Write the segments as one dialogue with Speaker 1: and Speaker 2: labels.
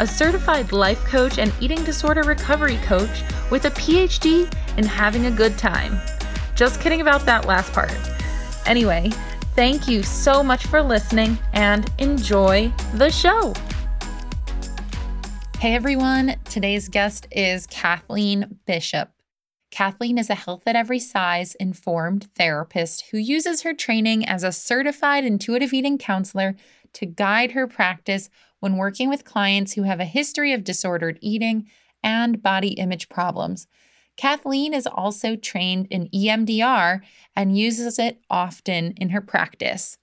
Speaker 1: a certified life coach and eating disorder recovery coach with a PhD in having a good time. Just kidding about that last part. Anyway, thank you so much for listening and enjoy the show. Hey everyone, today's guest is Kathleen Bishop. Kathleen is a health at every size informed therapist who uses her training as a certified intuitive eating counselor to guide her practice when working with clients who have a history of disordered eating and body image problems. Kathleen is also trained in EMDR and uses it often in her practice.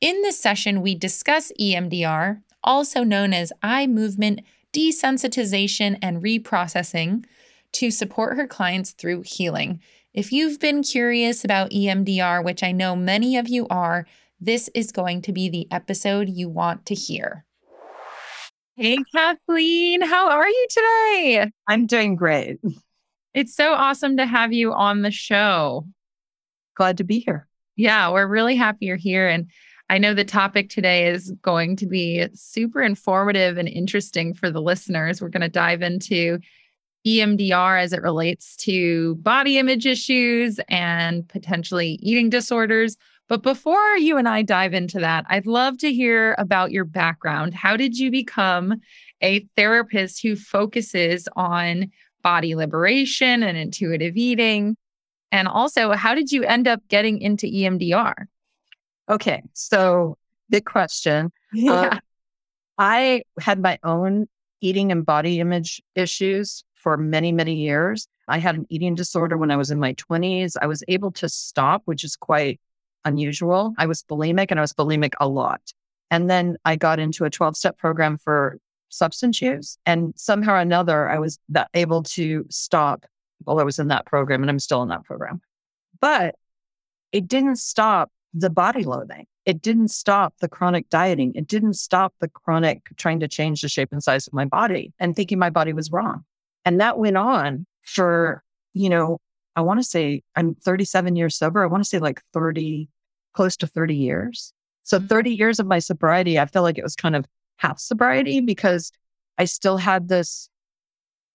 Speaker 1: In this session, we discuss EMDR, also known as eye movement desensitization and reprocessing, to support her clients through healing. If you've been curious about EMDR, which I know many of you are, this is going to be the episode you want to hear. Hey, Kathleen, how are you today?
Speaker 2: I'm doing great.
Speaker 1: It's so awesome to have you on the show.
Speaker 2: Glad to be here.
Speaker 1: Yeah, we're really happy you're here. And I know the topic today is going to be super informative and interesting for the listeners. We're going to dive into EMDR as it relates to body image issues and potentially eating disorders. But before you and I dive into that, I'd love to hear about your background. How did you become a therapist who focuses on body liberation and intuitive eating? And also, how did you end up getting into EMDR?
Speaker 2: Okay, so big question.
Speaker 1: Yeah. Uh,
Speaker 2: I had my own eating and body image issues for many, many years. I had an eating disorder when I was in my 20s. I was able to stop, which is quite unusual. I was bulimic and I was bulimic a lot. And then I got into a 12 step program for substance use. And somehow or another, I was able to stop while I was in that program. And I'm still in that program. But it didn't stop the body loathing. It didn't stop the chronic dieting. It didn't stop the chronic trying to change the shape and size of my body and thinking my body was wrong. And that went on for, you know, I want to say I'm 37 years sober. I want to say like 30, close to 30 years. So mm-hmm. 30 years of my sobriety, I feel like it was kind of half sobriety because I still had this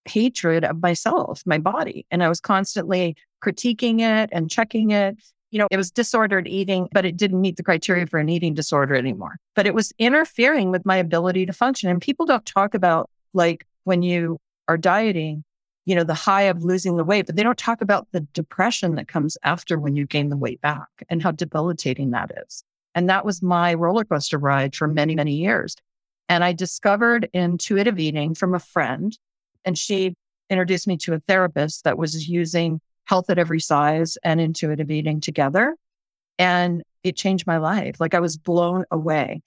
Speaker 2: hatred of myself, my body. And I was constantly critiquing it and checking it. You know, it was disordered eating, but it didn't meet the criteria for an eating disorder anymore. But it was interfering with my ability to function. And people don't talk about like when you are dieting, you know, the high of losing the weight, but they don't talk about the depression that comes after when you gain the weight back and how debilitating that is. And that was my roller coaster ride for many, many years. And I discovered intuitive eating from a friend, and she introduced me to a therapist that was using health at every size and intuitive eating together. And it changed my life. Like I was blown away.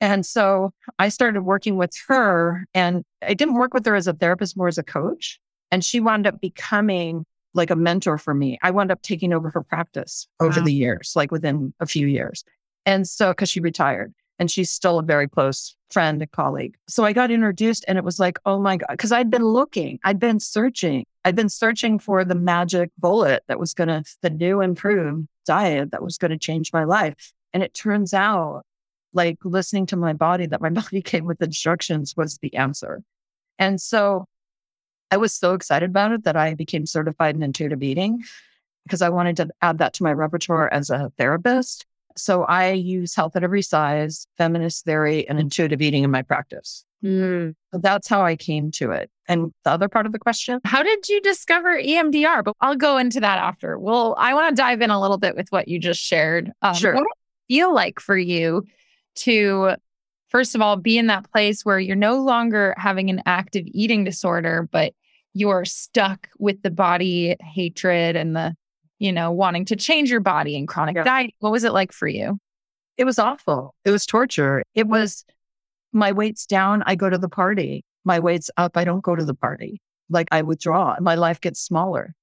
Speaker 2: And so I started working with her and I didn't work with her as a therapist, more as a coach. And she wound up becoming like a mentor for me. I wound up taking over her practice over wow. the years, like within a few years. And so, cause she retired and she's still a very close friend and colleague. So I got introduced and it was like, oh my God, because I'd been looking, I'd been searching, I'd been searching for the magic bullet that was going to, the new improved diet that was going to change my life. And it turns out like listening to my body that my body came with instructions was the answer. And so I was so excited about it that I became certified in intuitive eating because I wanted to add that to my repertoire as a therapist. So I use health at every size, feminist theory, and intuitive eating in my practice. Mm. So that's how I came to it. And the other part of the question,
Speaker 1: how did you discover EMDR? But I'll go into that after. Well, I want to dive in a little bit with what you just shared.
Speaker 2: Um, sure.
Speaker 1: What it feel like for you to first of all be in that place where you're no longer having an active eating disorder but you're stuck with the body hatred and the you know wanting to change your body and chronic yeah. diet. What was it like for you?
Speaker 2: It was awful. It was torture. It was my weight's down i go to the party. My weight's up i don't go to the party. Like I withdraw, my life gets smaller.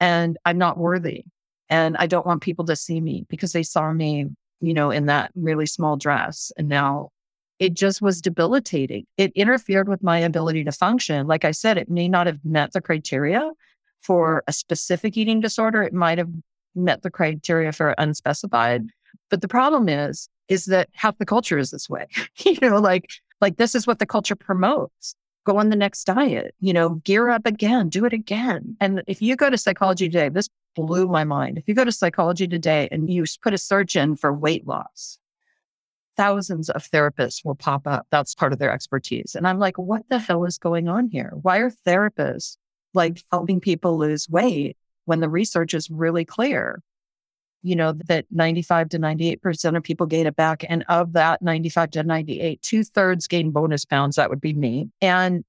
Speaker 2: And I'm not worthy. And I don't want people to see me because they saw me, you know, in that really small dress. And now it just was debilitating. It interfered with my ability to function. Like I said, it may not have met the criteria for a specific eating disorder. It might have met the criteria for unspecified. But the problem is, is that half the culture is this way. you know, like, like this is what the culture promotes. Go on the next diet, you know, gear up again, do it again. And if you go to psychology today, this blew my mind. If you go to psychology today and you put a search in for weight loss, thousands of therapists will pop up. That's part of their expertise. And I'm like, what the hell is going on here? Why are therapists like helping people lose weight when the research is really clear? You know, that 95 to 98% of people gain it back. And of that 95 to 98, two thirds gain bonus pounds. That would be me. And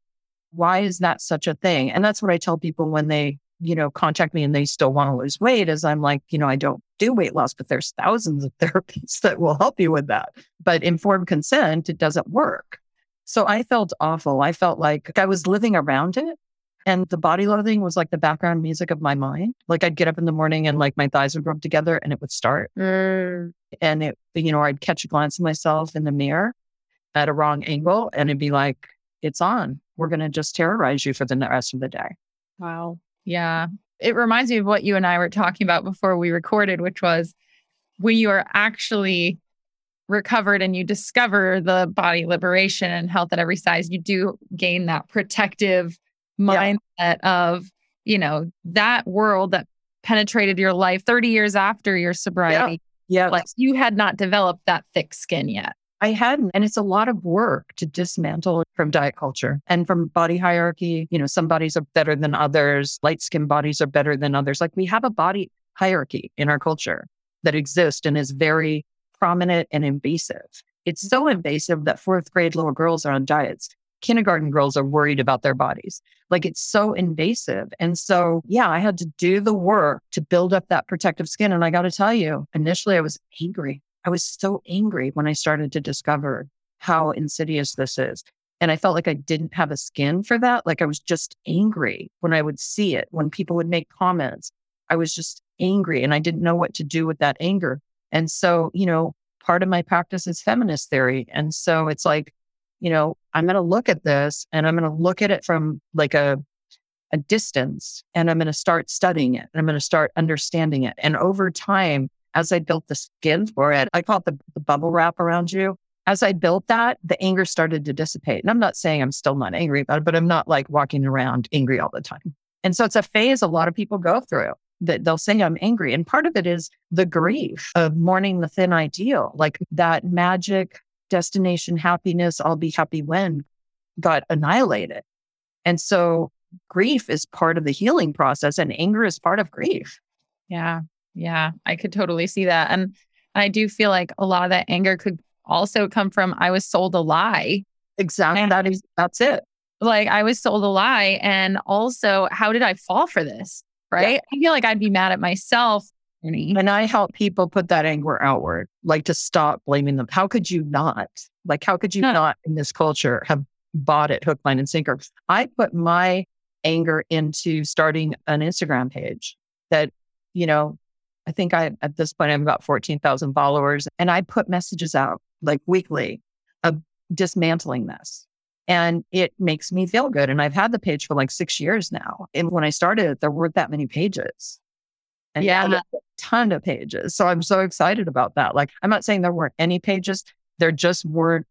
Speaker 2: why is that such a thing? And that's what I tell people when they you know, contact me and they still want to lose weight is I'm like, you know, I don't do weight loss, but there's thousands of therapies that will help you with that. But informed consent, it doesn't work. So I felt awful. I felt like I was living around it. And the body loathing was like the background music of my mind. Like I'd get up in the morning and like my thighs would rub together and it would start. Mm. And it, you know, I'd catch a glance of myself in the mirror at a wrong angle and it'd be like, it's on. We're going to just terrorize you for the rest of the day.
Speaker 1: Wow. Yeah. It reminds me of what you and I were talking about before we recorded, which was when you are actually recovered and you discover the body liberation and health at every size, you do gain that protective mindset yeah. of, you know, that world that penetrated your life 30 years after your sobriety.
Speaker 2: Yeah. yeah.
Speaker 1: Like you had not developed that thick skin yet.
Speaker 2: I hadn't. And it's a lot of work to dismantle from diet culture and from body hierarchy. You know, some bodies are better than others. Light skin bodies are better than others. Like we have a body hierarchy in our culture that exists and is very prominent and invasive. It's so invasive that fourth grade little girls are on diets. Kindergarten girls are worried about their bodies. Like it's so invasive. And so, yeah, I had to do the work to build up that protective skin. And I got to tell you, initially I was angry. I was so angry when I started to discover how insidious this is. And I felt like I didn't have a skin for that. Like I was just angry when I would see it, when people would make comments. I was just angry and I didn't know what to do with that anger. And so, you know, part of my practice is feminist theory. And so it's like, you know, I'm going to look at this and I'm going to look at it from like a, a distance and I'm going to start studying it and I'm going to start understanding it. And over time, as I built the skin for it, I call it the, the bubble wrap around you. As I built that, the anger started to dissipate. And I'm not saying I'm still not angry about it, but I'm not like walking around angry all the time. And so it's a phase a lot of people go through that they'll say I'm angry. And part of it is the grief of mourning the thin ideal, like that magic destination happiness, I'll be happy when got annihilated. And so grief is part of the healing process and anger is part of grief.
Speaker 1: Yeah. Yeah, I could totally see that. And I do feel like a lot of that anger could also come from I was sold a lie.
Speaker 2: Exactly. And that is that's it.
Speaker 1: Like I was sold a lie. And also, how did I fall for this? Right. Yeah. I feel like I'd be mad at myself.
Speaker 2: And I help people put that anger outward, like to stop blaming them. How could you not? Like, how could you no. not in this culture have bought it hook, line, and sinker? I put my anger into starting an Instagram page that, you know, I think I, at this point, I've got 14,000 followers and I put messages out like weekly of dismantling this. And it makes me feel good. And I've had the page for like six years now. And when I started, there weren't that many pages. And yeah, a ton of pages. So I'm so excited about that. Like, I'm not saying there weren't any pages, there just weren't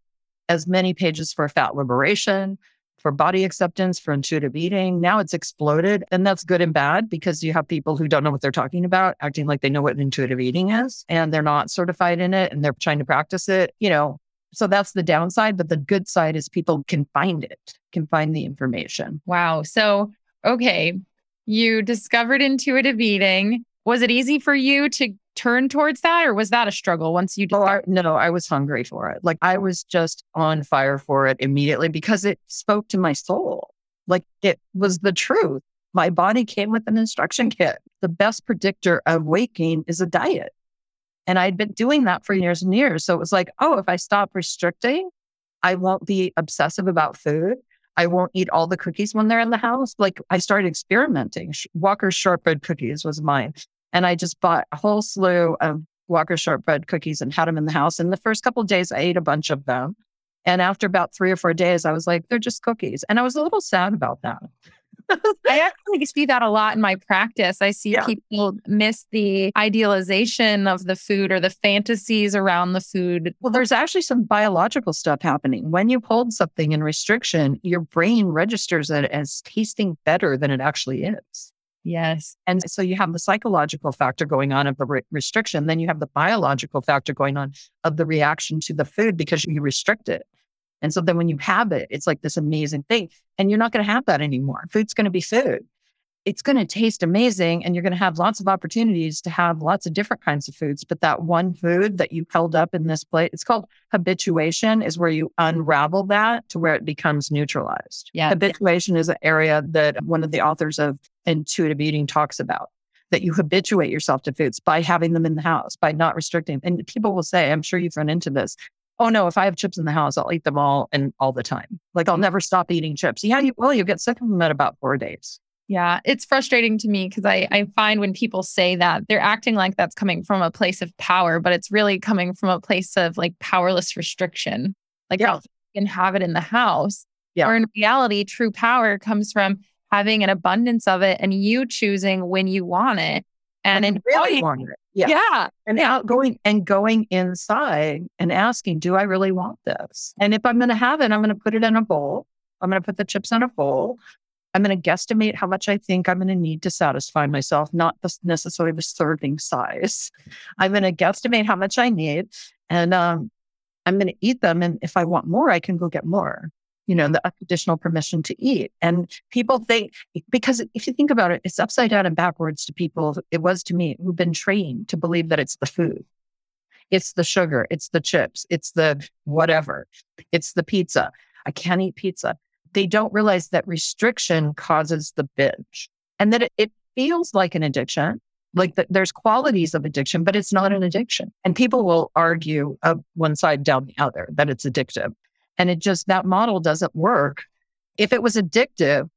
Speaker 2: as many pages for fat liberation, for body acceptance, for intuitive eating. Now it's exploded. And that's good and bad because you have people who don't know what they're talking about, acting like they know what intuitive eating is and they're not certified in it and they're trying to practice it, you know. So that's the downside. But the good side is people can find it, can find the information.
Speaker 1: Wow. So, okay, you discovered intuitive eating. Was it easy for you to turn towards that or was that a struggle once you
Speaker 2: oh, I, no i was hungry for it. Like i was just on fire for it immediately because it spoke to my soul. Like it was the truth. My body came with an instruction kit. The best predictor of weight gain is a diet. And i'd been doing that for years and years. So it was like oh if i stop restricting i won't be obsessive about food. I won't eat all the cookies when they're in the house. Like I started experimenting. Walker's shortbread cookies was mine. And I just bought a whole slew of Walker shortbread cookies and had them in the house. And the first couple of days, I ate a bunch of them. And after about three or four days, I was like, they're just cookies. And I was a little sad about that.
Speaker 1: I actually see that a lot in my practice. I see yeah. people miss the idealization of the food or the fantasies around the food.
Speaker 2: Well, there's actually some biological stuff happening. When you hold something in restriction, your brain registers it as tasting better than it actually is.
Speaker 1: Yes.
Speaker 2: And so you have the psychological factor going on of the re- restriction. Then you have the biological factor going on of the reaction to the food because you restrict it. And so then when you have it, it's like this amazing thing. And you're not going to have that anymore. Food's going to be food. It's going to taste amazing and you're going to have lots of opportunities to have lots of different kinds of foods. But that one food that you held up in this plate, it's called habituation, is where you unravel that to where it becomes neutralized.
Speaker 1: Yeah.
Speaker 2: Habituation is an area that one of the authors of intuitive eating talks about that you habituate yourself to foods by having them in the house, by not restricting. And people will say, I'm sure you've run into this oh no, if I have chips in the house, I'll eat them all and all the time. Like I'll never stop eating chips. Yeah, you, well, you get sick of them at about four days.
Speaker 1: Yeah, it's frustrating to me because I, I find when people say that, they're acting like that's coming from a place of power, but it's really coming from a place of like powerless restriction. Like yeah. you can have it in the house. Yeah. Or in reality, true power comes from having an abundance of it and you choosing when you want it. And, and
Speaker 2: really want it.
Speaker 1: Yeah. yeah.
Speaker 2: And out going and going inside and asking, do I really want this? And if I'm going to have it, I'm going to put it in a bowl. I'm going to put the chips in a bowl. I'm going to guesstimate how much I think I'm going to need to satisfy myself, not the, necessarily the serving size. I'm going to guesstimate how much I need and um, I'm going to eat them. And if I want more, I can go get more you know, the additional permission to eat. And people think, because if you think about it, it's upside down and backwards to people. It was to me who've been trained to believe that it's the food, it's the sugar, it's the chips, it's the whatever, it's the pizza. I can't eat pizza. They don't realize that restriction causes the binge and that it, it feels like an addiction. Like that there's qualities of addiction, but it's not an addiction. And people will argue one side down the other that it's addictive. And it just, that model doesn't work. If it was addictive,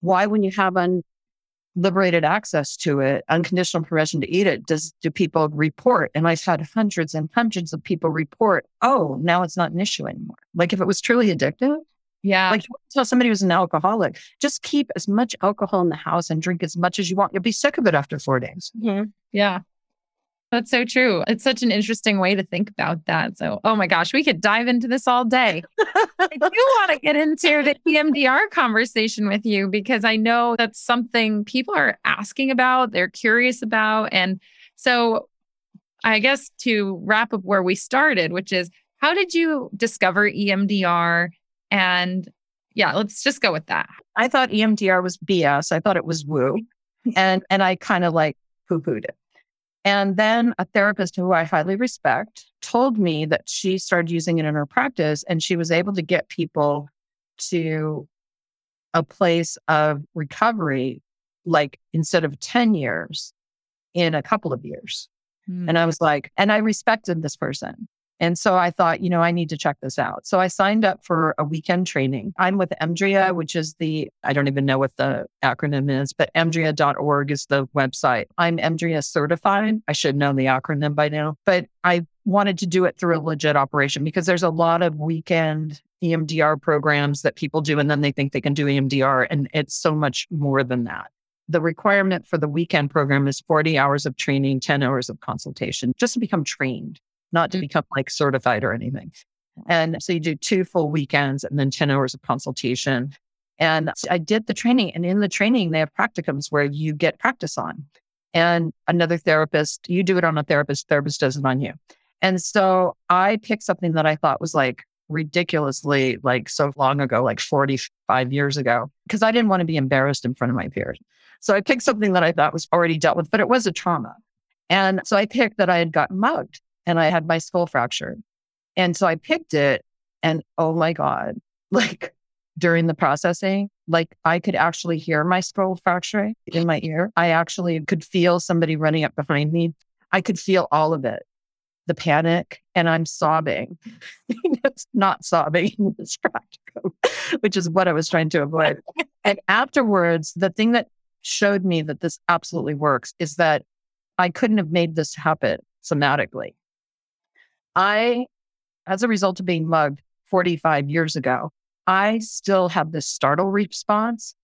Speaker 2: why, when you have unliberated access to it, unconditional permission to eat it, does do people report? And I've had hundreds and hundreds of people report, oh, now it's not an issue anymore. Like if it was truly addictive,
Speaker 1: yeah.
Speaker 2: Like tell somebody who's an alcoholic, just keep as much alcohol in the house and drink as much as you want. You'll be sick of it after four days.
Speaker 1: Mm-hmm. Yeah. That's so true. It's such an interesting way to think about that. So, oh my gosh, we could dive into this all day. I do want to get into the EMDR conversation with you because I know that's something people are asking about, they're curious about. And so, I guess to wrap up where we started, which is how did you discover EMDR? And yeah, let's just go with that.
Speaker 2: I thought EMDR was BS. I thought it was woo. And and I kind of like poo-pooed it. And then a therapist who I highly respect told me that she started using it in her practice and she was able to get people to a place of recovery, like instead of 10 years, in a couple of years. Mm. And I was like, and I respected this person. And so I thought, you know, I need to check this out. So I signed up for a weekend training. I'm with Emdria, which is the, I don't even know what the acronym is, but emdria.org is the website. I'm Emdria certified. I should know the acronym by now, but I wanted to do it through a legit operation because there's a lot of weekend EMDR programs that people do and then they think they can do EMDR. And it's so much more than that. The requirement for the weekend program is 40 hours of training, 10 hours of consultation, just to become trained not to become like certified or anything. And so you do two full weekends and then 10 hours of consultation. And I did the training, and in the training, they have practicums where you get practice on. And another therapist, you do it on a therapist, therapist does it on you. And so I picked something that I thought was like ridiculously like so long ago, like 45 years ago, because I didn't want to be embarrassed in front of my peers. So I picked something that I thought was already dealt with, but it was a trauma. And so I picked that I had gotten mugged and I had my skull fractured. And so I picked it and oh my God, like during the processing, like I could actually hear my skull fracture in my ear. I actually could feel somebody running up behind me. I could feel all of it the panic, and I'm sobbing. not sobbing, it's practical. which is what I was trying to avoid. and afterwards, the thing that showed me that this absolutely works is that I couldn't have made this happen somatically. I, as a result of being mugged 45 years ago, I still have this startle response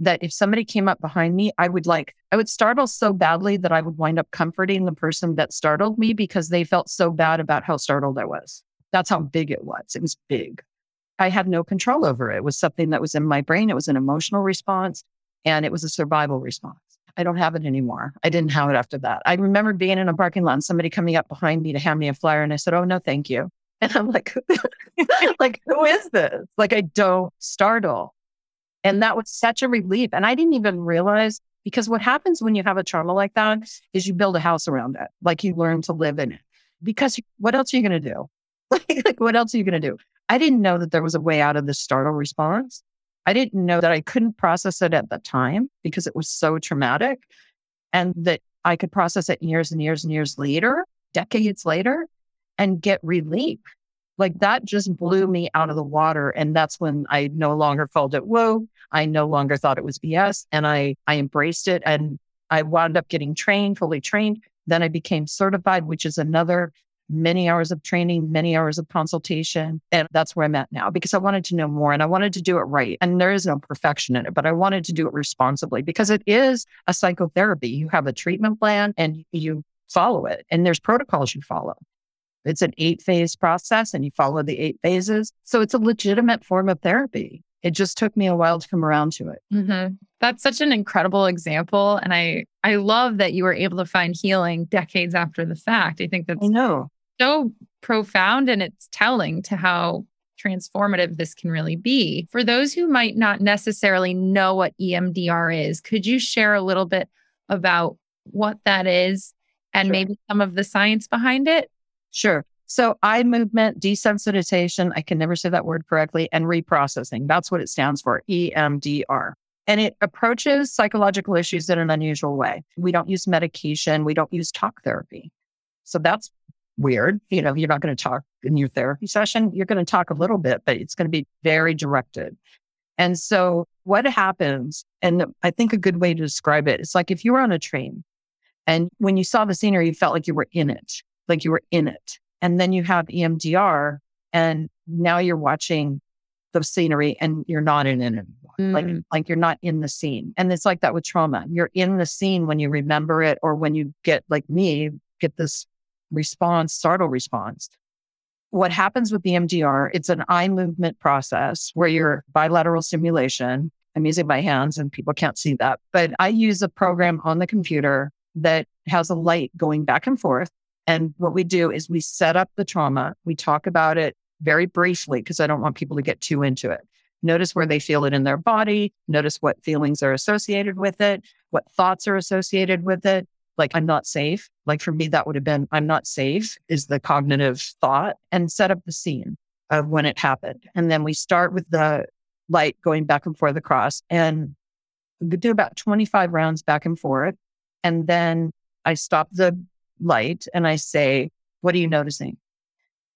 Speaker 2: that if somebody came up behind me, I would like, I would startle so badly that I would wind up comforting the person that startled me because they felt so bad about how startled I was. That's how big it was. It was big. I had no control over it. It was something that was in my brain. It was an emotional response and it was a survival response. I don't have it anymore. I didn't have it after that. I remember being in a parking lot and somebody coming up behind me to hand me a flyer and I said, Oh, no, thank you. And I'm like, like, who is this? Like, I don't startle. And that was such a relief. And I didn't even realize because what happens when you have a trauma like that is you build a house around it, like you learn to live in it. Because what else are you going to do? like, what else are you going to do? I didn't know that there was a way out of the startle response. I didn't know that I couldn't process it at the time because it was so traumatic and that I could process it years and years and years later, decades later, and get relief. Like that just blew me out of the water. And that's when I no longer called it whoa. I no longer thought it was BS. And I, I embraced it and I wound up getting trained, fully trained. Then I became certified, which is another many hours of training, many hours of consultation. And that's where I'm at now because I wanted to know more and I wanted to do it right. And there is no perfection in it, but I wanted to do it responsibly because it is a psychotherapy. You have a treatment plan and you follow it, and there's protocols you follow. It's an eight phase process and you follow the eight phases. So it's a legitimate form of therapy. It just took me a while to come around to it.
Speaker 1: Mm-hmm. That's such an incredible example. And I, I love that you were able to find healing decades after the fact. I think that's
Speaker 2: I know.
Speaker 1: So profound and it's telling to how transformative this can really be. For those who might not necessarily know what EMDR is, could you share a little bit about what that is and sure. maybe some of the science behind it?
Speaker 2: Sure. So eye movement, desensitization, I can never say that word correctly, and reprocessing. That's what it stands for, EMDR. And it approaches psychological issues in an unusual way. We don't use medication. We don't use talk therapy. So that's weird. You know, you're not going to talk in your therapy session. You're going to talk a little bit, but it's going to be very directed. And so what happens, and I think a good way to describe it, it's like if you were on a train and when you saw the scenery, you felt like you were in it like you were in it. And then you have EMDR and now you're watching the scenery and you're not in it anymore. Mm. Like, like you're not in the scene. And it's like that with trauma. You're in the scene when you remember it or when you get like me, get this response, startle response. What happens with the EMDR, it's an eye movement process where you're bilateral stimulation. I'm using my hands and people can't see that, but I use a program on the computer that has a light going back and forth and what we do is we set up the trauma. We talk about it very briefly because I don't want people to get too into it. Notice where they feel it in their body. Notice what feelings are associated with it, what thoughts are associated with it. Like, I'm not safe. Like, for me, that would have been, I'm not safe is the cognitive thought and set up the scene of when it happened. And then we start with the light going back and forth across and we do about 25 rounds back and forth. And then I stop the light and I say, What are you noticing?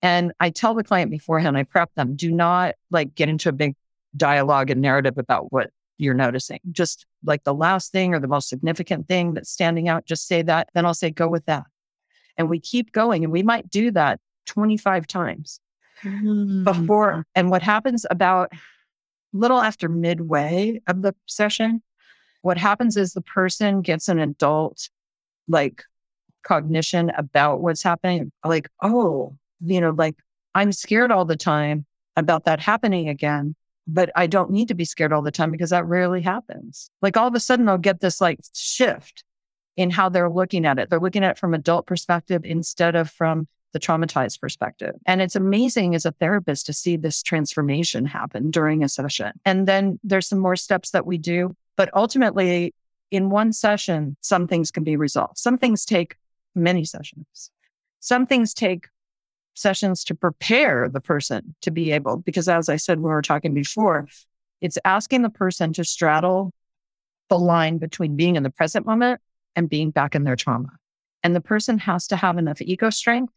Speaker 2: And I tell the client beforehand, I prep them, do not like get into a big dialogue and narrative about what you're noticing. Just like the last thing or the most significant thing that's standing out, just say that. Then I'll say, go with that. And we keep going. And we might do that 25 times mm-hmm. before. And what happens about little after midway of the session, what happens is the person gets an adult like cognition about what's happening. Like, oh, you know, like I'm scared all the time about that happening again, but I don't need to be scared all the time because that rarely happens. Like all of a sudden they'll get this like shift in how they're looking at it. They're looking at it from adult perspective instead of from the traumatized perspective. And it's amazing as a therapist to see this transformation happen during a session. And then there's some more steps that we do, but ultimately in one session, some things can be resolved. Some things take many sessions. Some things take sessions to prepare the person to be able, because as I said when we were talking before, it's asking the person to straddle the line between being in the present moment and being back in their trauma. And the person has to have enough ego strength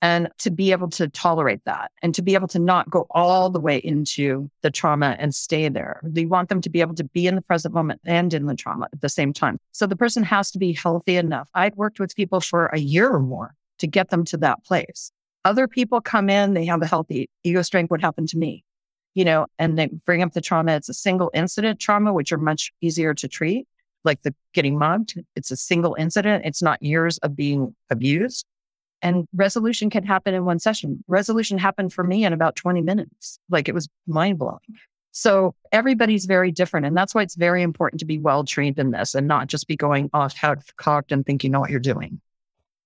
Speaker 2: and to be able to tolerate that and to be able to not go all the way into the trauma and stay there. You want them to be able to be in the present moment and in the trauma at the same time. So the person has to be healthy enough. I've worked with people for a year or more to get them to that place. Other people come in, they have a healthy ego strength. What happened to me? You know, and they bring up the trauma. It's a single incident trauma, which are much easier to treat, like the getting mugged. It's a single incident. It's not years of being abused. And resolution can happen in one session. Resolution happened for me in about 20 minutes. Like it was mind blowing. So everybody's very different. And that's why it's very important to be well trained in this and not just be going off half cocked and think you know what you're doing.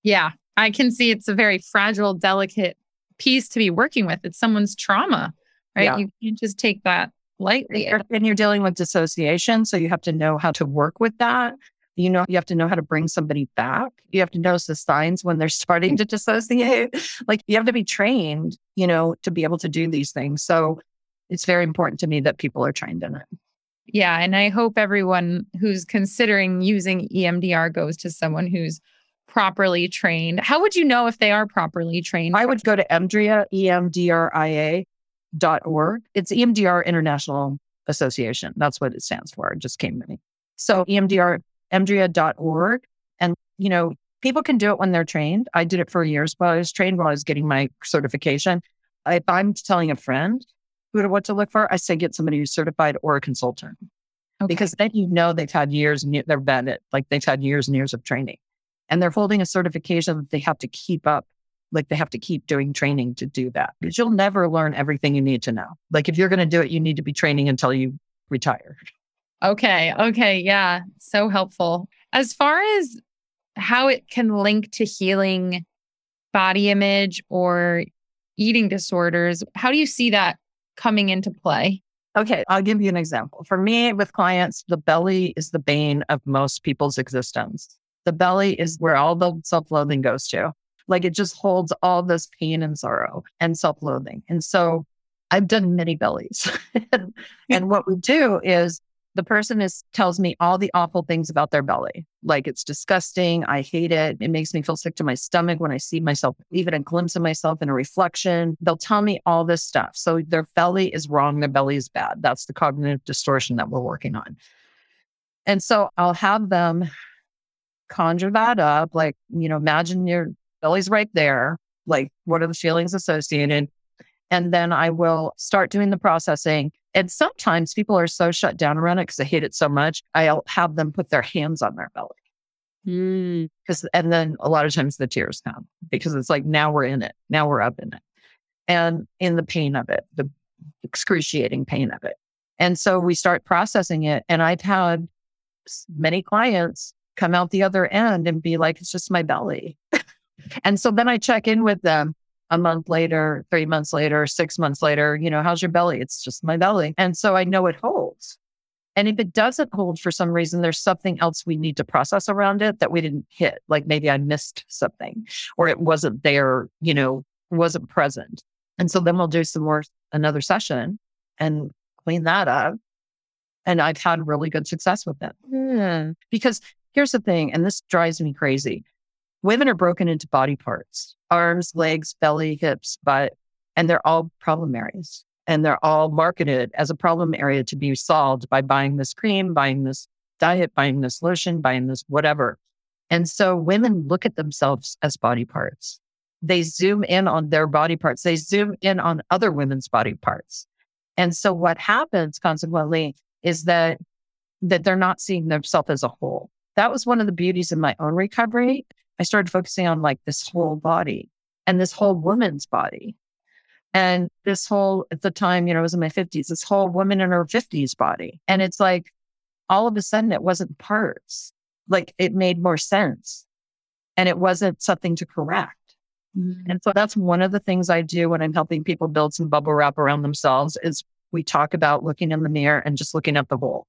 Speaker 1: Yeah. I can see it's a very fragile, delicate piece to be working with. It's someone's trauma, right? Yeah. You can't just take that lightly.
Speaker 2: And you're dealing with dissociation. So you have to know how to work with that you know, you have to know how to bring somebody back. You have to notice the signs when they're starting to dissociate. like you have to be trained, you know, to be able to do these things. So it's very important to me that people are trained in it.
Speaker 1: Yeah. And I hope everyone who's considering using EMDR goes to someone who's properly trained. How would you know if they are properly trained?
Speaker 2: I would go to EMDRIA, E-M-D-R-I-A dot org. It's EMDR International Association. That's what it stands for. It just came to me. So EMDR emdria.org. And, you know, people can do it when they're trained. I did it for years while I was trained while I was getting my certification. If I'm telling a friend who to what to look for, I say get somebody who's certified or a consultant. Okay. Because then you know they've had years and they've been it, like they've had years and years of training. And they're holding a certification that they have to keep up. Like they have to keep doing training to do that. Because you'll never learn everything you need to know. Like if you're going to do it, you need to be training until you retire.
Speaker 1: Okay. Okay. Yeah. So helpful. As far as how it can link to healing body image or eating disorders, how do you see that coming into play?
Speaker 2: Okay, I'll give you an example. For me, with clients, the belly is the bane of most people's existence. The belly is where all the self loathing goes to. Like it just holds all this pain and sorrow and self loathing. And so I've done many bellies. and, and what we do is the person is tells me all the awful things about their belly. Like it's disgusting. I hate it. It makes me feel sick to my stomach when I see myself, even a glimpse of myself in a reflection. They'll tell me all this stuff. So their belly is wrong. Their belly is bad. That's the cognitive distortion that we're working on. And so I'll have them conjure that up. Like, you know, imagine your belly's right there. Like, what are the feelings associated? And then I will start doing the processing and sometimes people are so shut down around it because they hate it so much. I'll have them put their hands on their belly. Because, mm. and then a lot of times the tears come because it's like, now we're in it. Now we're up in it and in the pain of it, the excruciating pain of it. And so we start processing it. And I've had many clients come out the other end and be like, it's just my belly. and so then I check in with them a month later, three months later, six months later, you know, how's your belly? It's just my belly. And so I know it holds. And if it doesn't hold for some reason, there's something else we need to process around it that we didn't hit. Like maybe I missed something or it wasn't there, you know, wasn't present. And so then we'll do some more, another session and clean that up. And I've had really good success with it. Mm. Because here's the thing, and this drives me crazy women are broken into body parts arms, legs, belly, hips, butt, and they're all problem areas. And they're all marketed as a problem area to be solved by buying this cream, buying this diet, buying this lotion, buying this whatever. And so women look at themselves as body parts. They zoom in on their body parts. They zoom in on other women's body parts. And so what happens consequently is that that they're not seeing themselves as a whole. That was one of the beauties of my own recovery I started focusing on like this whole body and this whole woman's body. And this whole, at the time, you know, I was in my 50s, this whole woman in her 50s body. And it's like all of a sudden it wasn't parts, like it made more sense and it wasn't something to correct. Mm-hmm. And so that's one of the things I do when I'm helping people build some bubble wrap around themselves is we talk about looking in the mirror and just looking at the whole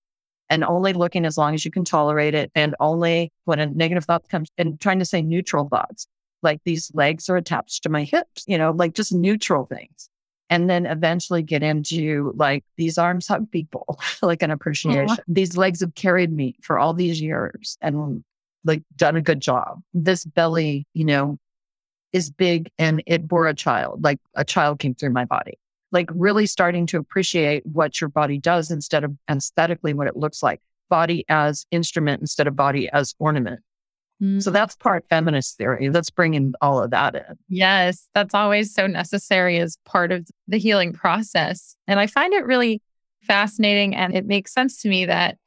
Speaker 2: and only looking as long as you can tolerate it and only when a negative thought comes and trying to say neutral thoughts like these legs are attached to my hips you know like just neutral things and then eventually get into like these arms hug people like an appreciation uh-huh. these legs have carried me for all these years and like done a good job this belly you know is big and it bore a child, like a child came through my body. Like really starting to appreciate what your body does instead of aesthetically what it looks like. Body as instrument instead of body as ornament. So
Speaker 1: Mm,
Speaker 2: that's part feminist theory. That's bringing all of that in.
Speaker 1: Yes, that's always so necessary as part of the healing process. And I find it really fascinating. And it makes sense to me that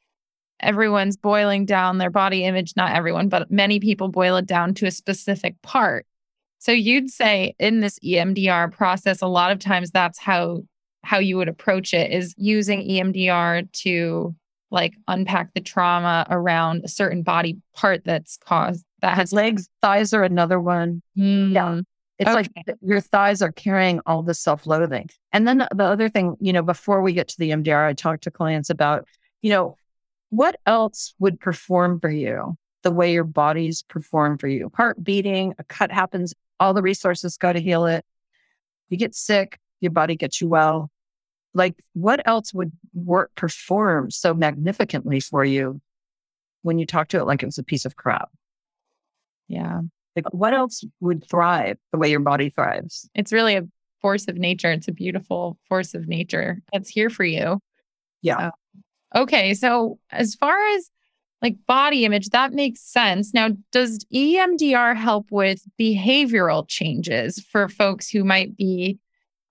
Speaker 1: everyone's boiling down their body image, not everyone, but many people boil it down to a specific part. So you'd say in this EMDR process, a lot of times that's how how you would approach it is using EMDR to like unpack the trauma around a certain body part that's caused that has
Speaker 2: Legs, thighs are another one.
Speaker 1: Mm,
Speaker 2: It's like
Speaker 1: Okay.
Speaker 2: th- your thighs are carrying all the self loathing. And then the the other thing, you know, before we get to the EMDR, I talk to clients about, you know, what else would perform for you the way your bodies perform for you? Heart beating, a cut happens, all the resources go to heal it. You get sick, your body gets you well. Like, what else would work, perform so magnificently for you when you talk to it like it was a piece of crap?
Speaker 1: Yeah.
Speaker 2: Like, what else would thrive the way your body thrives?
Speaker 1: It's really a force of nature. It's a beautiful force of nature that's here for you.
Speaker 2: Yeah.
Speaker 1: Uh, okay. So, as far as like body image, that makes sense. Now, does EMDR help with behavioral changes for folks who might be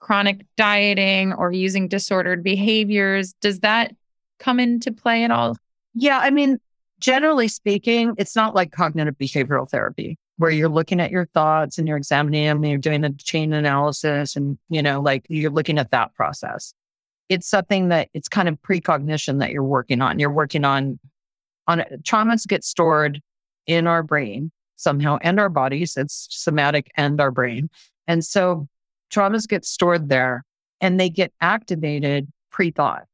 Speaker 1: chronic dieting or using disordered behaviors? Does that come into play at all?
Speaker 2: Yeah, I mean, generally speaking, it's not like cognitive behavioral therapy where you're looking at your thoughts and you're examining them and you're doing a chain analysis and, you know, like you're looking at that process. It's something that it's kind of precognition that you're working on. You're working on on traumas get stored in our brain somehow and our bodies. It's somatic and our brain. And so traumas get stored there and they get activated pre-thought.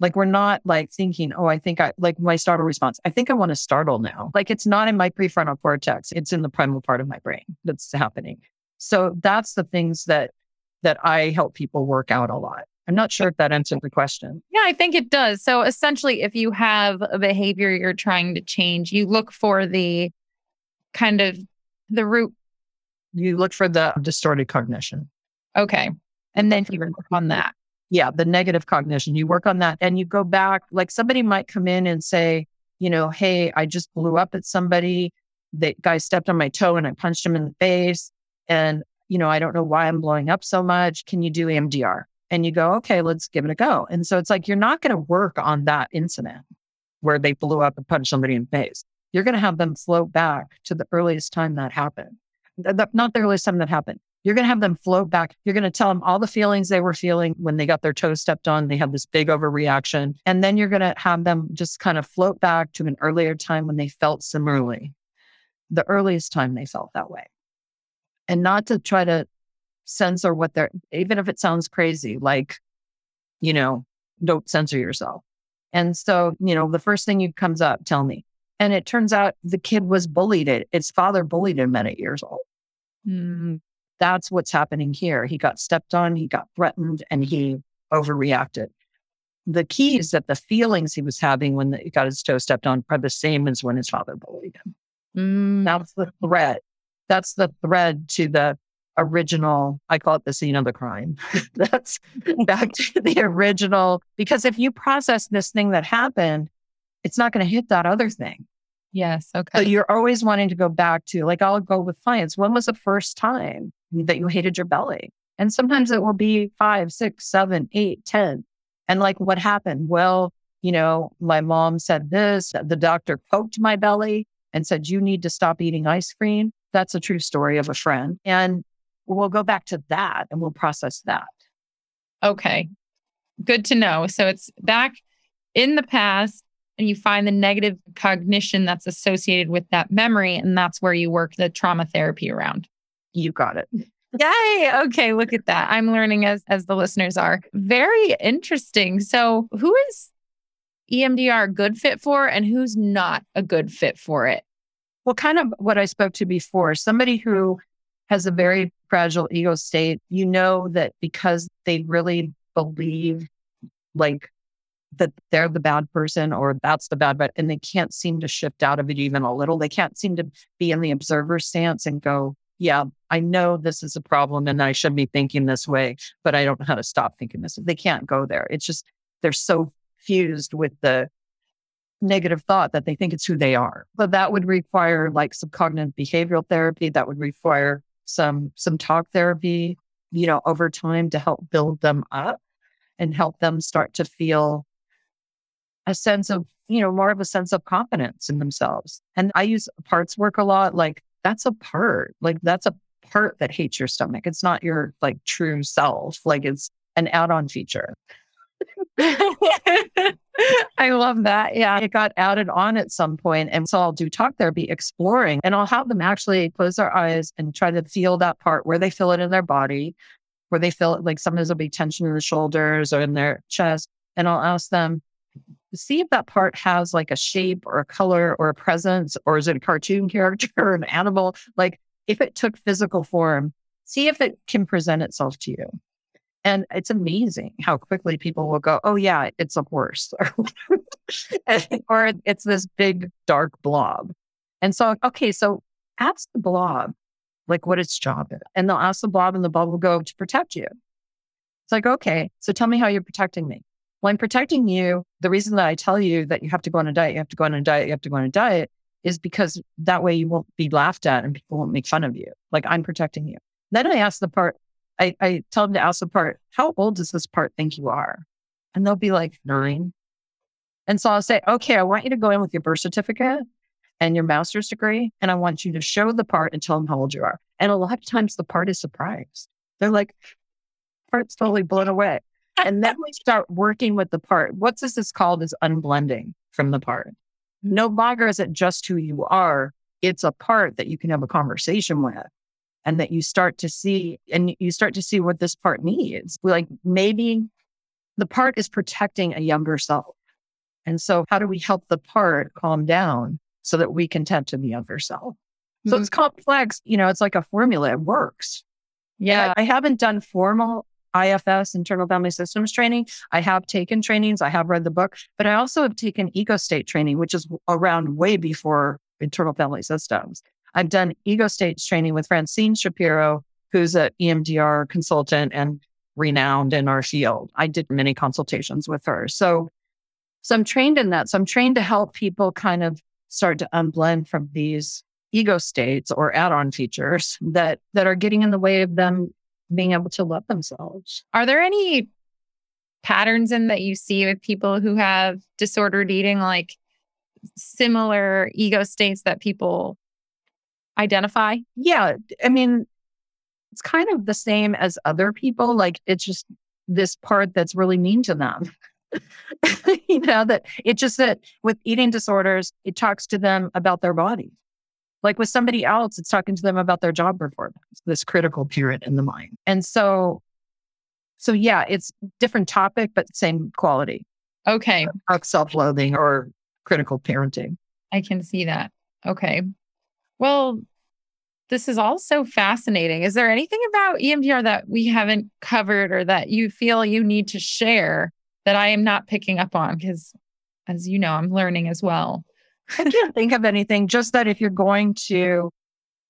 Speaker 2: Like we're not like thinking, oh, I think I like my startle response. I think I want to startle now. Like it's not in my prefrontal cortex. It's in the primal part of my brain that's happening. So that's the things that that I help people work out a lot. I'm not sure if that answered the question.
Speaker 1: Yeah, I think it does. So essentially, if you have a behavior you're trying to change, you look for the kind of the root.
Speaker 2: You look for the distorted cognition.
Speaker 1: Okay. And then you work on that.
Speaker 2: Yeah, the negative cognition. You work on that and you go back. Like somebody might come in and say, you know, hey, I just blew up at somebody. That guy stepped on my toe and I punched him in the face. And, you know, I don't know why I'm blowing up so much. Can you do EMDR? And you go, okay, let's give it a go. And so it's like, you're not going to work on that incident where they blew up and punched somebody in the face. You're going to have them float back to the earliest time that happened. Th- th- Not the earliest time that happened. You're going to have them float back. You're going to tell them all the feelings they were feeling when they got their toes stepped on. They had this big overreaction. And then you're going to have them just kind of float back to an earlier time when they felt similarly, the earliest time they felt that way. And not to try to censor what they're, even if it sounds crazy, like, you know, don't censor yourself. And so, you know, the first thing you comes up, tell me. And it turns out the kid was bullied. It, its father bullied him at eight years old.
Speaker 1: Mm,
Speaker 2: That's what's happening here. He got stepped on, he got threatened, and he overreacted. The key is that the feelings he was having when he got his toe stepped on are the same as when his father bullied him.
Speaker 1: mm,
Speaker 2: That's the thread. That's the thread to the original. I call it the scene of the crime. That's back to the original. Because if you process this thing that happened, it's not going to hit that other thing.
Speaker 1: yes.
Speaker 2: So
Speaker 1: Okay.
Speaker 2: you're always wanting to go back to, like, I'll go with clients. When was the first time that you hated your belly? And sometimes it will be five, six, seven, eight, ten. And like, what happened? Well, you know, my mom said this. The doctor poked my belly and said, you need to stop eating ice cream. That's a true story of a friend. And we'll go back to that and we'll process that.
Speaker 1: Okay. Good to know. So it's back in the past and you find the negative cognition that's associated with that memory. And that's where you work the trauma therapy around.
Speaker 2: You got it.
Speaker 1: Yay. Okay. Look at that. I'm learning as as the listeners are. Very interesting. So who is EMDR a good fit for and who's not a good fit for it?
Speaker 2: Well, kind of what I spoke to before somebody who has a very fragile ego state, you know that because they really believe like that they're the bad person or that's the bad, but and they can't seem to shift out of it even a little. They can't seem to be in the observer stance and go, yeah, I know this is a problem and I should be thinking this way, but I don't know how to stop thinking this. They can't go there. It's just, they're so fused with the negative thought that they think it's who they are. But that would require like some cognitive behavioral therapy. That would require some, some talk therapy, you know, over time to help build them up and help them start to feel a sense of, you know, more of a sense of confidence in themselves. And I use parts work a lot. Like that's a part, like that's a part that hates your stomach. It's not your like true self. Like it's an add on feature. I love that. Yeah. It got added on at some point. And so I'll do talk therapy exploring and I'll have them actually close their eyes and try to feel that part where they feel it in their body, where they feel it like sometimes there'll be tension in the shoulders or in their chest. And I'll ask them, see if that part has like a shape or a color or a presence, or is it a cartoon character or an animal? Like if it took physical form, see if it can present itself to you. And it's amazing how quickly people will go, oh, yeah, it's a horse, or it's this big dark blob. And so, okay, so ask the blob, like what its job is. And they'll ask the blob, and the blob will go to protect you. It's like, okay, so tell me how you're protecting me. Well, I'm protecting you. The reason that I tell you that you have to go on a diet, you have to go on a diet, you have to go on a diet is because that way you won't be laughed at and people won't make fun of you. Like I'm protecting you. Then I ask the part, I, I tell them to ask the part, how old does this part think you are? And they'll be like nine. And so I'll say, okay, I want you to go in with your birth certificate and your master's degree. And I want you to show the part and tell them how old you are. And a lot of times the part is surprised. They're like, part's totally blown away. And then we start working with the part. What this is called is unblending from the part. No longer is it just who you are. It's a part that you can have a conversation with and that you start to see and you start to see what this part needs. Like maybe the part is protecting a younger self. And so how do we help the part calm down so that we can tend to the younger self? So it's mm-hmm. complex, you know, it's like a formula. It works. Yeah. I haven't done formal IFS, internal family systems training. I have taken trainings. I have read the book, but I also have taken ego state training, which is around way before internal family systems. I've done ego states training with Francine Shapiro, who's an EMDR consultant and renowned in our field. I did many consultations with her. So, so I'm trained in that. So I'm trained to help people kind of start to unblend from these ego states or add-on features that that are getting in the way of them being able to love themselves.
Speaker 1: Are there any patterns in that you see with people who have disordered eating like similar ego states that people identify?
Speaker 2: Yeah. I mean, it's kind of the same as other people. Like it's just this part that's really mean to them. you know, that it's just that with eating disorders, it talks to them about their body. Like with somebody else, it's talking to them about their job performance, this critical period in the mind. And so, so yeah, it's different topic, but same quality.
Speaker 1: Okay.
Speaker 2: Of self loathing or critical parenting.
Speaker 1: I can see that. Okay. Well, this is all so fascinating. Is there anything about EMDR that we haven't covered or that you feel you need to share that I am not picking up on? Because as you know, I'm learning as well.
Speaker 2: I can't think of anything, just that if you're going to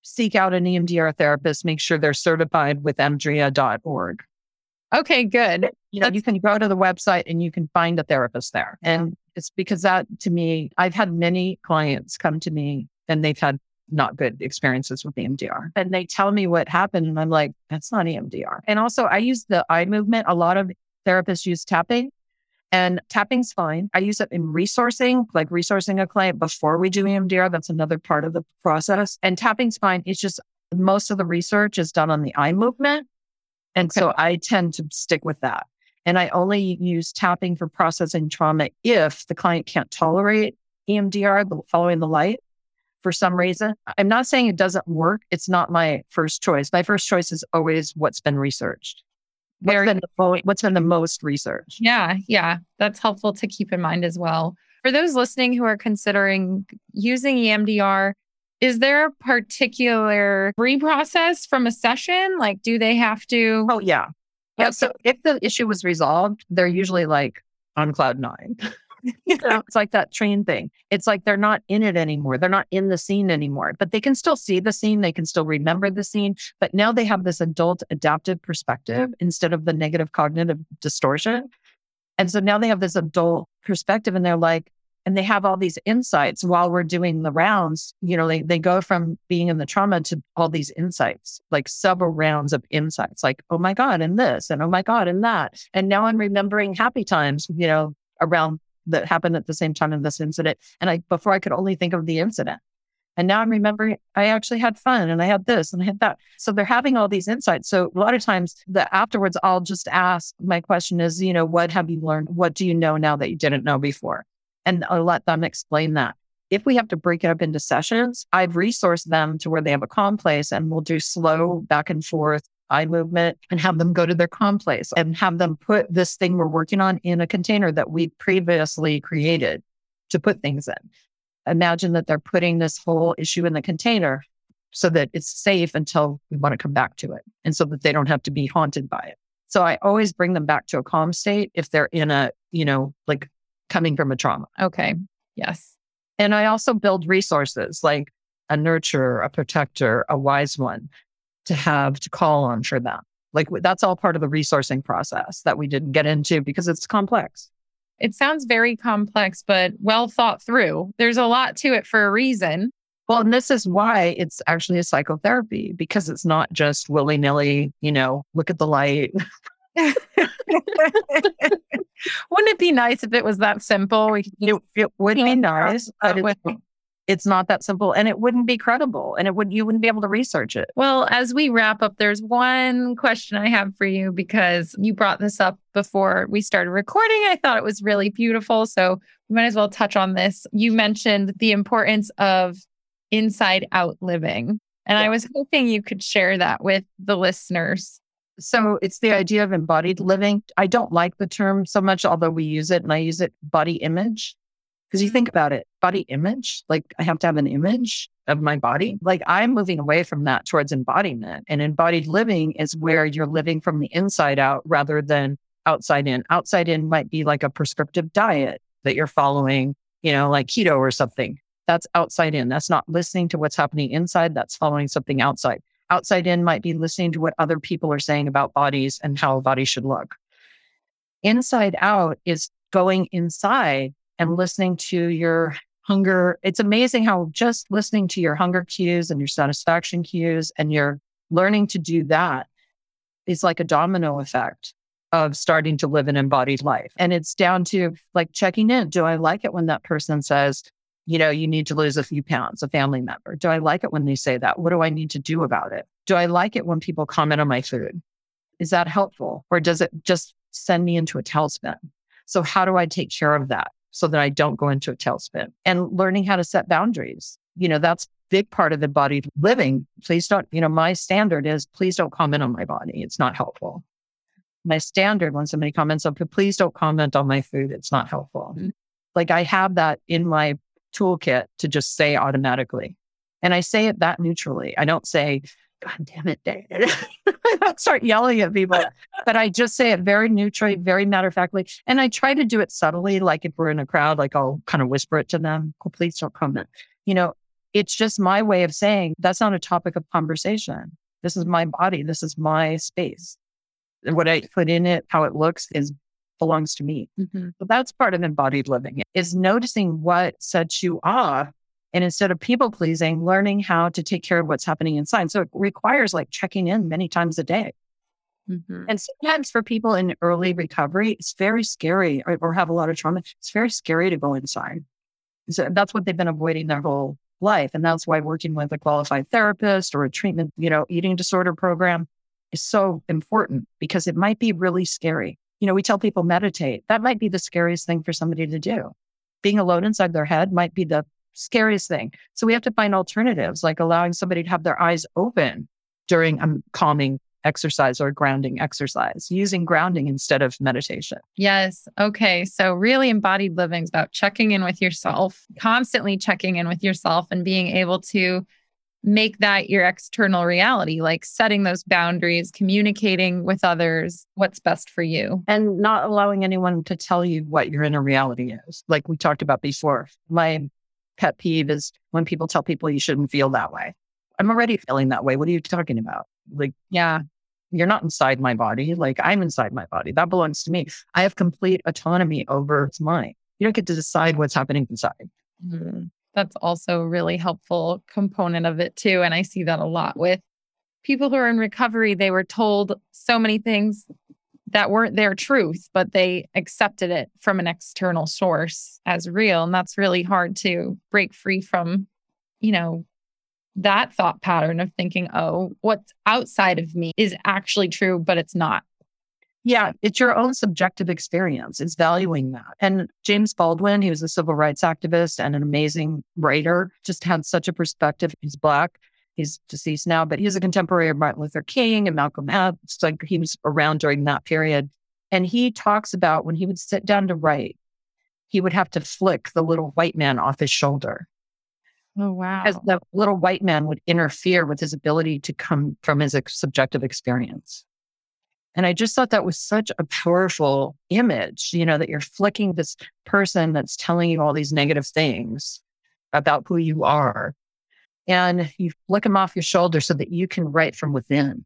Speaker 2: seek out an EMDR therapist, make sure they're certified with emdria.org.
Speaker 1: Okay, good.
Speaker 2: You know, you can go to the website and you can find a therapist there. And it's because that to me, I've had many clients come to me and they've had not good experiences with EMDR. And they tell me what happened. And I'm like, that's not EMDR. And also, I use the eye movement. A lot of therapists use tapping, and tapping's fine. I use it in resourcing, like resourcing a client before we do EMDR. That's another part of the process. And tapping's fine. It's just most of the research is done on the eye movement. And okay. so I tend to stick with that. And I only use tapping for processing trauma if the client can't tolerate EMDR, following the light for some reason. I'm not saying it doesn't work. It's not my first choice. My first choice is always what's been researched. What's, Very, been, the, what's been the most research?
Speaker 1: Yeah, yeah. That's helpful to keep in mind as well. For those listening who are considering using EMDR, is there a particular reprocess from a session? Like, do they have to?
Speaker 2: Oh, yeah. Yeah. So if the issue was resolved, they're usually like on cloud nine. you know, it's like that train thing. It's like they're not in it anymore. They're not in the scene anymore, but they can still see the scene. They can still remember the scene. But now they have this adult adaptive perspective instead of the negative cognitive distortion. And so now they have this adult perspective and they're like, and they have all these insights while we're doing the rounds. You know, they, they go from being in the trauma to all these insights, like several rounds of insights, like, oh my God, and this, and oh my God, and that. And now I'm remembering happy times, you know, around that happened at the same time in this incident. And I, before I could only think of the incident. And now I'm remembering I actually had fun and I had this and I had that. So they're having all these insights. So a lot of times the afterwards, I'll just ask my question is, you know, what have you learned? What do you know now that you didn't know before? And I'll let them explain that. If we have to break it up into sessions, I've resourced them to where they have a calm place and we'll do slow back and forth eye movement and have them go to their calm place and have them put this thing we're working on in a container that we previously created to put things in. Imagine that they're putting this whole issue in the container so that it's safe until we want to come back to it and so that they don't have to be haunted by it. So I always bring them back to a calm state if they're in a, you know, like coming from a trauma.
Speaker 1: Okay. Yes.
Speaker 2: And I also build resources like a nurturer, a protector, a wise one to have to call on for them. Like that's all part of the resourcing process that we didn't get into because it's complex.
Speaker 1: It sounds very complex, but well thought through. There's a lot to it for a reason.
Speaker 2: Well, and this is why it's actually a psychotherapy because it's not just willy nilly, you know, look at the light.
Speaker 1: Wouldn't it be nice if it was that simple? We
Speaker 2: could it, it would be nice, but it's, it's not that simple and it wouldn't be credible and it would you wouldn't be able to research it.
Speaker 1: Well, as we wrap up, there's one question I have for you because you brought this up before we started recording. I thought it was really beautiful. So we might as well touch on this. You mentioned the importance of inside out living. And yeah. I was hoping you could share that with the listeners.
Speaker 2: So it's the idea of embodied living. I don't like the term so much, although we use it and I use it body image. Because you think about it, body image, like I have to have an image of my body. Like I'm moving away from that towards embodiment. And embodied living is where you're living from the inside out rather than outside in. Outside in might be like a prescriptive diet that you're following, you know, like keto or something. That's outside in. That's not listening to what's happening inside. That's following something outside. Outside in might be listening to what other people are saying about bodies and how a body should look. Inside out is going inside and listening to your hunger. It's amazing how just listening to your hunger cues and your satisfaction cues and you're learning to do that is like a domino effect of starting to live an embodied life. And it's down to like checking in. Do I like it when that person says, you know, you need to lose a few pounds, a family member? Do I like it when they say that? What do I need to do about it? Do I like it when people comment on my food? Is that helpful? Or does it just send me into a tailspin? So how do I take care of that? So that I don't go into a tailspin and learning how to set boundaries. You know, that's big part of embodied living. Please don't, you know, my standard is please don't comment on my body. It's not helpful. My standard when somebody comments on, please don't comment on my food. It's not helpful. Mm-hmm. Like I have that in my toolkit to just say automatically. And I say it that neutrally. I don't say, God damn it, David. I don't start yelling at people, but I just say it very neutrally, very matter of factly. And I try to do it subtly. Like if we're in a crowd, like I'll kind of whisper it to them. Oh, please don't comment. You know, it's just my way of saying that's not a topic of conversation. This is my body. This is my space. And what I put in it, how it looks is belongs to me. Mm-hmm. So that's part of embodied living is noticing what sets you off and instead of people pleasing, learning how to take care of what's happening inside. So it requires like checking in many times a day. Mm-hmm. And sometimes for people in early recovery, it's very scary or, or, have a lot of trauma. It's very scary to go inside. So that's what they've been avoiding their whole life. And that's why working with a qualified therapist or a treatment, you know, eating disorder program is so important because it might be really scary. You know, we tell people meditate. That might be the scariest thing for somebody to do. Being alone inside their head might be the scariest thing. So we have to find alternatives, like allowing somebody to have their eyes open during a calming exercise or grounding exercise, using grounding instead of meditation.
Speaker 1: Yes. Okay. So, really, embodied living is about checking in with yourself, constantly checking in with yourself and being able to make that your external reality, like setting those boundaries, communicating with others what's best for you.
Speaker 2: And not allowing anyone to tell you what your inner reality is. Like we talked about before. My pet peeve is when people tell people you shouldn't feel that way. I'm already feeling that way. What are you talking about? Like,
Speaker 1: Yeah.
Speaker 2: you're not inside my body. Like I'm inside my body. That belongs to me. I have complete autonomy over it's mine. You don't get to decide what's happening inside.
Speaker 1: Mhm. That's also a really helpful component of it too. And I see that a lot with people who are in recovery. They were told so many things that weren't their truth, but they accepted it from an external source as real. And that's really hard to break free from, you know, that thought pattern of thinking, oh, what's outside of me is actually true, but it's not.
Speaker 2: Yeah, it's your own subjective experience. It's valuing that. And James Baldwin, he was a civil rights activist and an amazing writer, just had such a perspective. He's Black. He's deceased now, but he's a contemporary of Martin Luther King and Malcolm X. Like he was around during that period. And he talks about when he would sit down to write, he would have to flick the little white man off his shoulder
Speaker 1: Oh, wow.
Speaker 2: as the little white man would interfere with his ability to come from his ex- subjective experience. And I just thought that was such a powerful image, you know, that you're flicking this person that's telling you all these negative things about who you are. And you flick them off your shoulder so that you can write from within.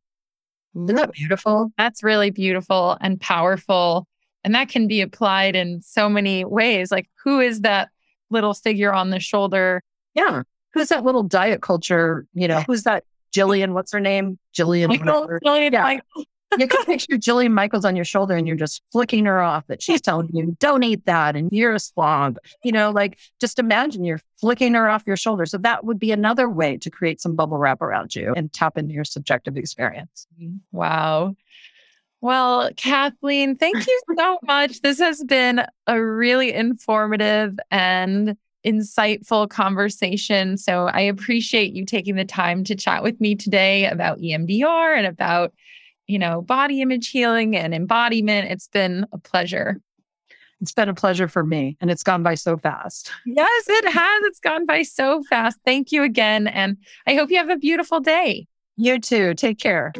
Speaker 2: Isn't that beautiful?
Speaker 1: That's really beautiful and powerful. And that can be applied in so many ways. Like, who is that little figure on the shoulder?
Speaker 2: Yeah. Who's that little diet culture? You know, who's that Jillian? What's her name? Jillian.
Speaker 1: Michael. Jillian
Speaker 2: Yeah.
Speaker 1: Michael.
Speaker 2: You can picture Jillian Michaels on your shoulder and you're just flicking her off that she's telling you, don't eat that. And you're a slob. You know, like just imagine you're flicking her off your shoulder. So that would be another way to create some bubble wrap around you and tap into your subjective experience. Mm-hmm.
Speaker 1: Wow. Well, Kathleen, thank you so much. This has been a really informative and insightful conversation. So I appreciate you taking the time to chat with me today about EMDR and about, you know, body image healing and embodiment. It's been a pleasure.
Speaker 2: It's been a pleasure for me and it's gone by so fast.
Speaker 1: Yes, it has. It's gone by so fast. Thank you again. And I hope you have a beautiful day.
Speaker 2: You too. Take care.